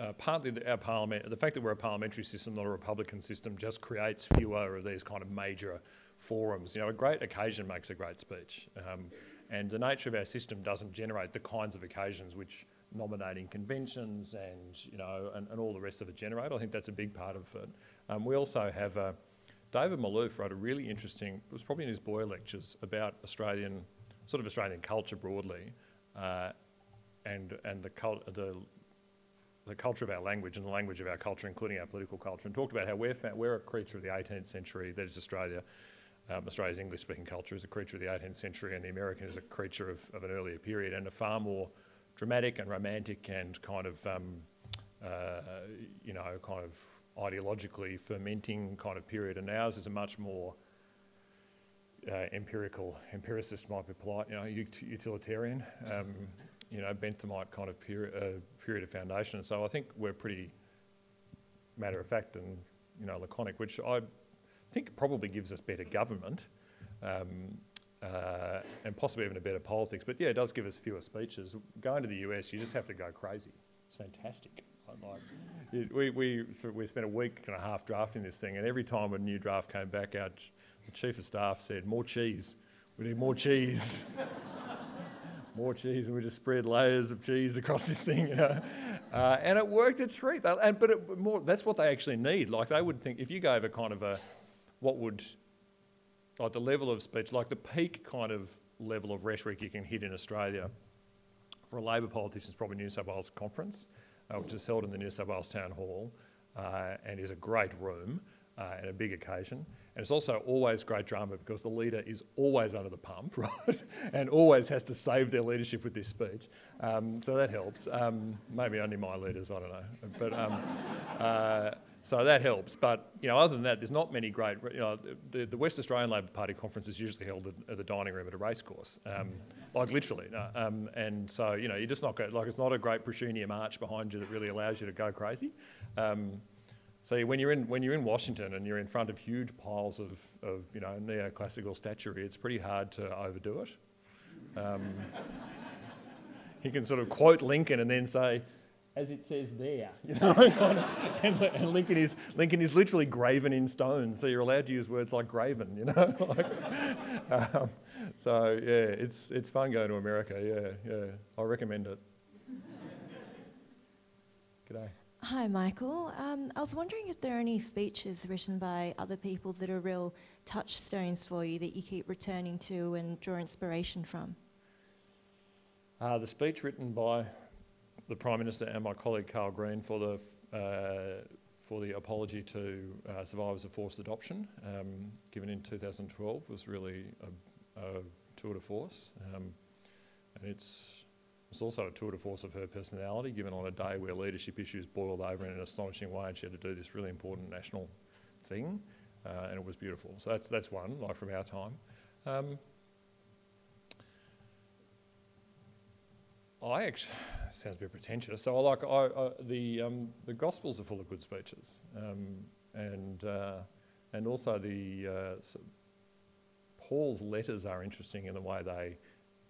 uh, partly the, our parliament, the fact that we're a parliamentary system, not a republican system, just creates fewer of these kind of major forums. You know, a great occasion makes a great speech, um, and the nature of our system doesn't generate the kinds of occasions which nominating conventions and you know and, and all the rest of it generate. I think that's a big part of it. Um, we also have a, David Malouf wrote a really interesting. It was probably in his Boyer lectures about Australian sort of Australian culture broadly, uh, and and the, cult, the the culture of our language and the language of our culture, including our political culture, and talked about how we're, we're a creature of the 18th century, that is Australia. Um, Australia's English speaking culture is a creature of the 18th century, and the American is a creature of, of an earlier period, and a far more dramatic and romantic and kind of, um, uh, you know, kind of ideologically fermenting kind of period. And ours is a much more uh, empirical, empiricist might be polite, you know, utilitarian. Um, you know, Benthamite kind of period, uh, period of foundation. So I think we're pretty matter of fact and, you know, laconic, which I think probably gives us better government um, uh, and possibly even a better politics. But yeah, it does give us fewer speeches. Going to the US, you just have to go crazy. It's fantastic. Like, we, we, we spent a week and a half drafting this thing, and every time a new draft came back, our the chief of staff said, More cheese. We need more cheese. more cheese, and we just spread layers of cheese across this thing, you know. Uh, and it worked a treat. And, but it, more, that's what they actually need. Like they would think, if you gave a kind of a, what would, like the level of speech, like the peak kind of level of rhetoric you can hit in Australia for a Labor politician is probably New South Wales Conference, uh, which is held in the New South Wales Town Hall uh, and is a great room uh, and a big occasion. And it's also always great drama because the leader is always under the pump, right? and always has to save their leadership with this speech. Um, so that helps. Um, maybe only my leaders, I don't know. But um, uh, so that helps. But you know, other than that, there's not many great. You know, the, the West Australian Labor Party conference is usually held at, at the dining room at a racecourse, um, like literally. Um, and so you know, you're just not like it's not a great Prachunia march behind you that really allows you to go crazy. So when you're in when you're in Washington and you're in front of huge piles of, of you know neoclassical statuary, it's pretty hard to overdo it. Um, he can sort of quote Lincoln and then say, "As it says there," you know, and, and, Lincoln is Lincoln is literally graven in stone, so you're allowed to use words like graven, you know. like, um, so yeah, it's it's fun going to America. Yeah, yeah, I recommend it. G'day. Hi, Michael. Um, I was wondering if there are any speeches written by other people that are real touchstones for you that you keep returning to and draw inspiration from. Uh, the speech written by the Prime Minister and my colleague Carl Green for the uh, for the apology to uh, survivors of forced adoption, um, given in 2012, was really a, a tour de force, um, and it's it's also a tour de force of her personality, given on a day where leadership issues boiled over in an astonishing way, and she had to do this really important national thing, uh, and it was beautiful. So that's that's one, like from our time. Um, I actually sounds a bit pretentious. So I like I, I, the um, the Gospels are full of good speeches, um, and uh, and also the uh, so Paul's letters are interesting in the way they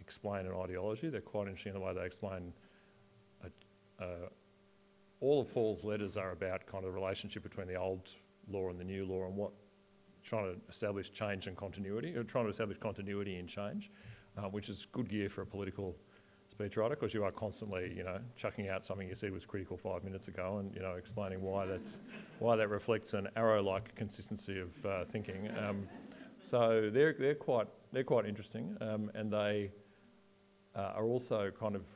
explain an ideology. They're quite interesting in the way they explain. A, uh, all of Paul's letters are about kind of the relationship between the old law and the new law, and what trying to establish change and continuity, or trying to establish continuity and change, uh, which is good gear for a political speechwriter because you are constantly, you know, chucking out something you said was critical five minutes ago, and you know, explaining why that's why that reflects an arrow-like consistency of uh, thinking. Um, so they're they're quite they're quite interesting, um, and they uh, are also kind of,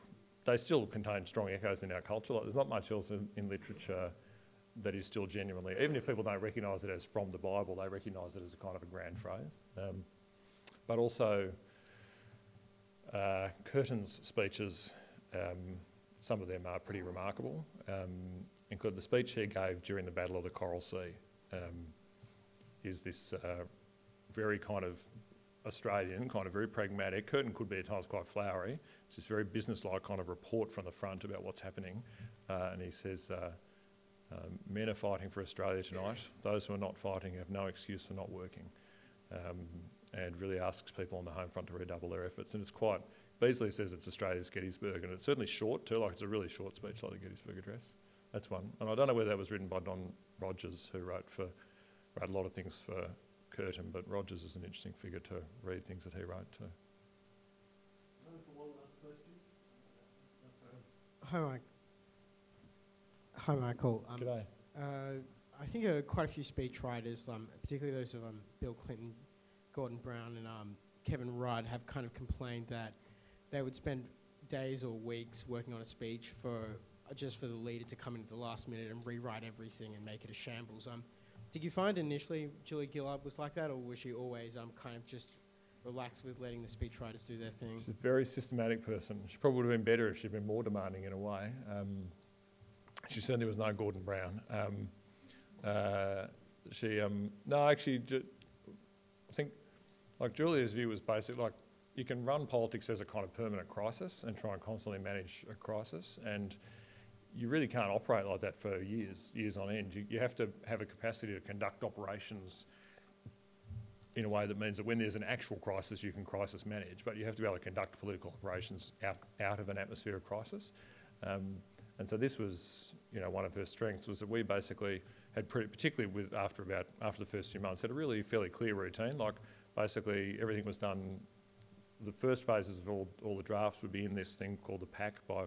they still contain strong echoes in our culture. Like, there's not much else in, in literature that is still genuinely, even if people don't recognise it as from the Bible, they recognise it as a kind of a grand phrase. Um, but also, uh, Curtin's speeches, um, some of them are pretty remarkable, um, include the speech he gave during the Battle of the Coral Sea. Um, is this uh, very kind of Australian, kind of very pragmatic. Curtin could be at times quite flowery. It's this very businesslike kind of report from the front about what's happening. uh, and he says, uh, um, Men are fighting for Australia tonight. Those who are not fighting have no excuse for not working. Um, and really asks people on the home front to redouble their efforts. And it's quite, Beazley says it's Australia's Gettysburg, and it's certainly short too, like it's a really short speech like the Gettysburg Address. That's one. And I don't know whether that was written by Don Rodgers, who wrote for wrote a lot of things for Curtin, but Rodgers is an interesting figure to read things that he wrote too. Hi, Mike. Hi, Michael. Um, G'day. Uh, I think uh, quite a few speechwriters, um, particularly those of um, Bill Clinton, Gordon Brown, and um, Kevin Rudd, have kind of complained that they would spend days or weeks working on a speech for uh, just for the leader to come in at the last minute and rewrite everything and make it a shambles. Um, did you find initially Julia Gillard was like that, or was she always um, kind of just relaxed with letting the speechwriters do their thing? She's a very systematic person. She probably would have been better if she'd been more demanding in a way. Um, she certainly was no Gordon Brown. Um, uh, she, um, no, actually, ju- I think, like Julia's view was basically like you can run politics as a kind of permanent crisis and try and constantly manage a crisis, and you really can't operate like that for years, years on end. You, you have to have a capacity to conduct operations in a way that means that when there's an actual crisis, you can crisis manage, but you have to be able to conduct political operations out, out of an atmosphere of crisis. Um, and so this was, you know, one of her strengths was that we basically had, pretty, particularly with after about after the first few months, had a really fairly clear routine. Like basically everything was done. The first phases of all, all the drafts would be in this thing called the pack by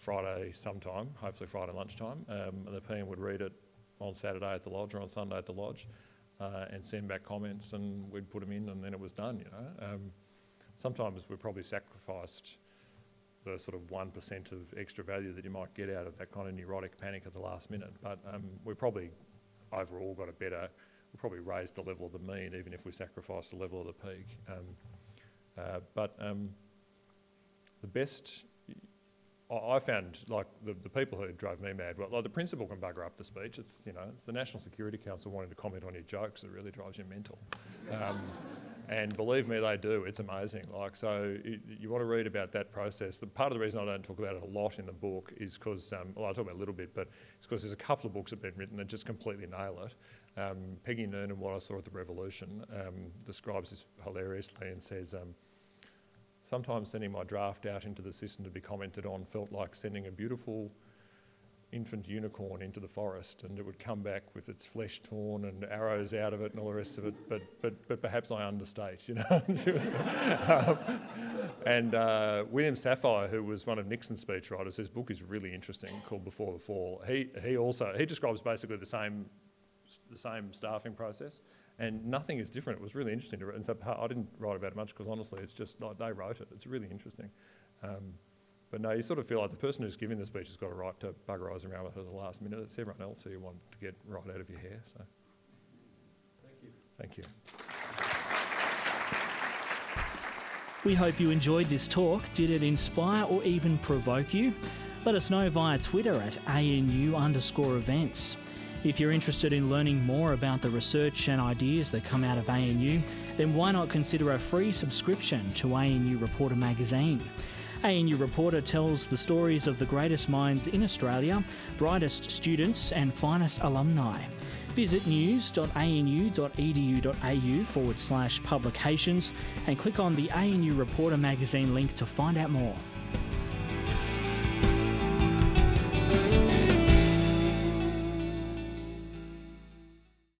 Friday sometime, hopefully Friday lunchtime, um, the PM would read it on Saturday at the lodge or on Sunday at the lodge, uh, and send back comments, and we'd put them in, and then it was done. You know, um, sometimes we probably sacrificed the sort of one percent of extra value that you might get out of that kind of neurotic panic at the last minute, but um, we probably overall got a better. We probably raised the level of the mean, even if we sacrificed the level of the peak. Um, uh, but um, the best I found like the, the people who drove me mad. Well, like the principal can bugger up the speech. It's you know it's the National Security Council wanting to comment on your jokes that really drives you mental. Um, and believe me, they do. It's amazing. Like so, you, want to read about that process. The part of the reason I don't talk about it a lot in the book is because um, well, I talk about a little bit, but it's because there's a couple of books that have been written that just completely nail it. Um, Peggy Noonan, What I Saw at the Revolution, um, describes this hilariously and says. Sometimes sending my draft out into the system to be commented on felt like sending a beautiful infant unicorn into the forest and it would come back with its flesh torn and arrows out of it and all the rest of it. But, but, but perhaps I understate, you know. um, and uh, William Safire, who was one of Nixon's speechwriters, his book is really interesting called Before the Fall. He, he also, he describes basically the same, the same staffing process and nothing is different. It was really interesting to read. And so I didn't write about it much because honestly, it's just like they wrote it. It's really interesting. Um, but no, you sort of feel like the person who's giving the speech has got a right to bugger eyes around with it at the last minute. It's everyone else who you want to get right out of your hair. So, thank you. Thank you. We hope you enjoyed this talk. Did it inspire or even provoke you? Let us know via Twitter at ANU underscore events. If you're interested in learning more about the research and ideas that come out of ANU, then why not consider a free subscription to ANU Reporter magazine? ANU Reporter tells the stories of the greatest minds in Australia, brightest students, and finest alumni. Visit news.anu.edu.au forward slash publications and click on the ANU Reporter magazine link to find out more.